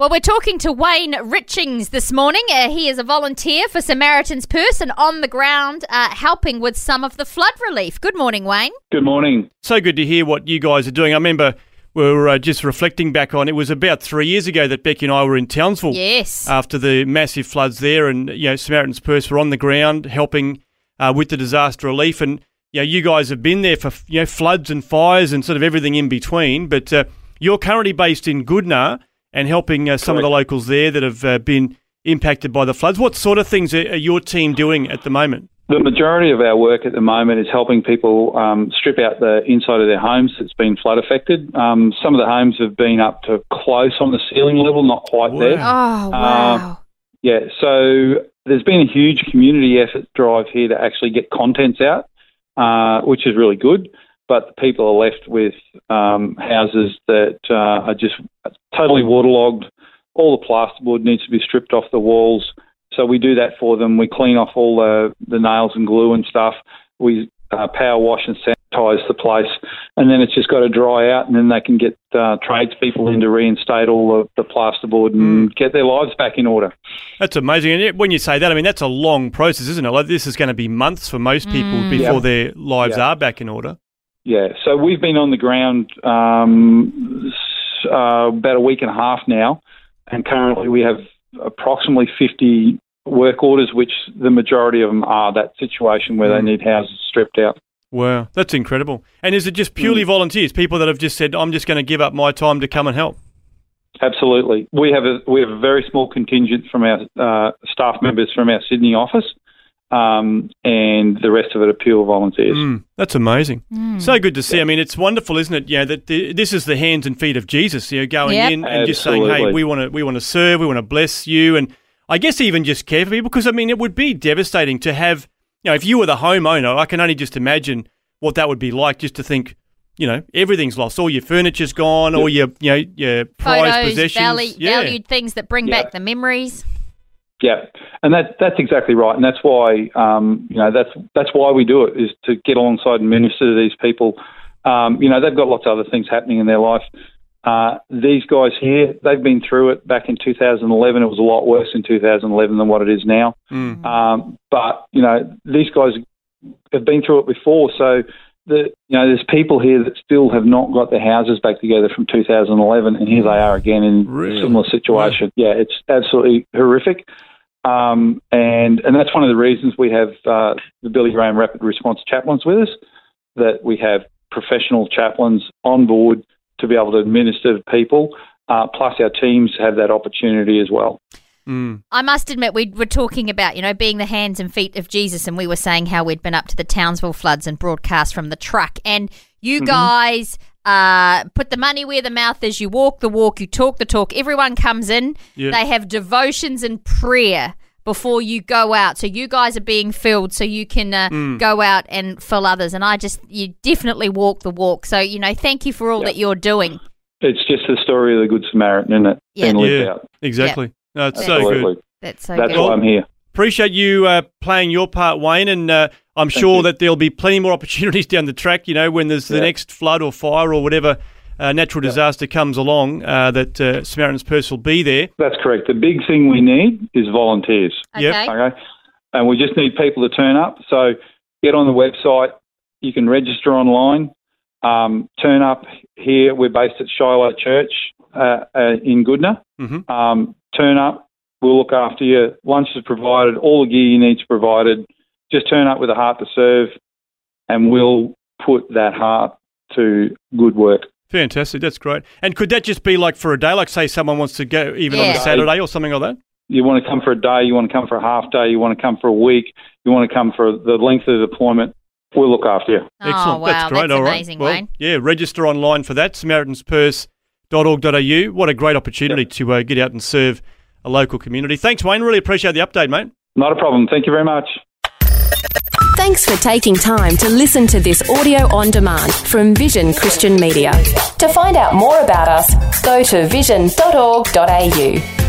Well, we're talking to Wayne Richings this morning. Uh, he is a volunteer for Samaritan's Purse and on the ground uh, helping with some of the flood relief. Good morning, Wayne. Good morning. So good to hear what you guys are doing. I remember we were uh, just reflecting back on it was about three years ago that Becky and I were in Townsville. Yes. After the massive floods there, and you know Samaritan's Purse were on the ground helping uh, with the disaster relief, and you know you guys have been there for you know floods and fires and sort of everything in between. But uh, you're currently based in Goodna and helping uh, some of the locals there that have uh, been impacted by the floods. What sort of things are, your team doing at the moment? The majority of our work at the moment is helping people um, strip out the inside of their homes that's been flood affected. Um, some of the homes have been up to close on the ceiling level, not quite wow. there. Oh, wow. Uh, yeah, so there's been a huge community effort drive here to actually get contents out, uh, which is really good but the people are left with um, houses that uh, are just totally waterlogged. All the plasterboard needs to be stripped off the walls. So we do that for them. We clean off all the, the nails and glue and stuff. We uh, power wash and sanitize the place, and then it's just got to dry out, and then they can get uh, tradespeople in to reinstate all the, the plasterboard and mm. get their lives back in order. That's amazing. And when you say that, I mean that's a long process, isn't it? Like this is going to be months for most people mm. before yeah. their lives yeah. are back in order. Yeah, so we've been on the ground um, uh, about a week and a half now, and currently we have approximately 50 work orders, which the majority of them are that situation where mm. they need houses stripped out. Wow, that's incredible. And is it just purely mm. volunteers, people that have just said, I'm just going to give up my time to come and help? Absolutely. We have a we have a very small contingent from our uh, staff members from our Sydney office, um, and the rest of it are pure volunteers. Mm, that's amazing. Mm. So good to see. I mean, it's wonderful, isn't it? Yeah, that the, this is the hands and feet of Jesus. You know, going yep. in and Absolutely. just saying, "Hey, we want to we want to serve, we want to bless you," and I guess even just care for people because I mean, it would be devastating to have. You know, if you were the homeowner, I can only just imagine what that would be like. Just to think, you know, everything's lost. All your furniture's gone. All your, you know, your prized Photos, possessions. Value, yeah. Valued things that bring yeah. back the memories. Yeah, and that that's exactly right, and that's why um, you know that's that's why we do it is to get alongside and minister to these people. Um, you know, they've got lots of other things happening in their life. Uh, these guys here, they've been through it back in 2011. It was a lot worse in 2011 than what it is now. Mm. Um, but you know, these guys have been through it before, so the, you know, there's people here that still have not got their houses back together from 2011, and here they are again in really? a similar situation. Yeah, it's absolutely horrific. Um, and and that's one of the reasons we have uh, the Billy Graham Rapid Response Chaplains with us, that we have professional chaplains on board to be able to administer to people. Uh, plus, our teams have that opportunity as well. Mm. I must admit, we were talking about, you know, being the hands and feet of Jesus, and we were saying how we'd been up to the Townsville floods and broadcast from the truck. And you mm-hmm. guys uh, put the money where the mouth is. You walk the walk, you talk the talk. Everyone comes in. Yep. They have devotions and prayer before you go out. So you guys are being filled so you can uh, mm. go out and fill others. And I just, you definitely walk the walk. So, you know, thank you for all yep. that you're doing. It's just the story of the Good Samaritan, isn't it? Yeah, yeah exactly. Yep. No, it's so good. That's so That's good. why I'm here. Appreciate you uh, playing your part, Wayne, and uh, I'm Thank sure you. that there'll be plenty more opportunities down the track. You know, when there's the next flood or fire or whatever uh, natural disaster comes along, uh, that uh, Samaritan's Purse will be there. That's correct. The big thing we need is volunteers. Okay. Yep. Okay. And we just need people to turn up. So get on the website. You can register online. Um, turn up here. We're based at Shiloh Church uh, in Goodna. Mm-hmm. Um, turn up We'll look after you. Lunch is provided. All the gear you need is provided. Just turn up with a heart to serve, and we'll put that heart to good work. Fantastic. That's great. And could that just be like for a day? Like, say, someone wants to go even yeah. on a Saturday or something like that? You want to come for a day, you want to come for a half day, you want to come for a week, you want to come for the length of the deployment. We'll look after you. Oh, Excellent. wow. That's great. That's All right. amazing, well, Wayne. Yeah, register online for that. Samaritan's Purse vision.org.au. What a great opportunity yep. to uh, get out and serve a local community. Thanks, Wayne. Really appreciate the update, mate. Not a problem. Thank you very much. Thanks for taking time to listen to this audio on demand from Vision Christian Media. To find out more about us, go to vision.org.au.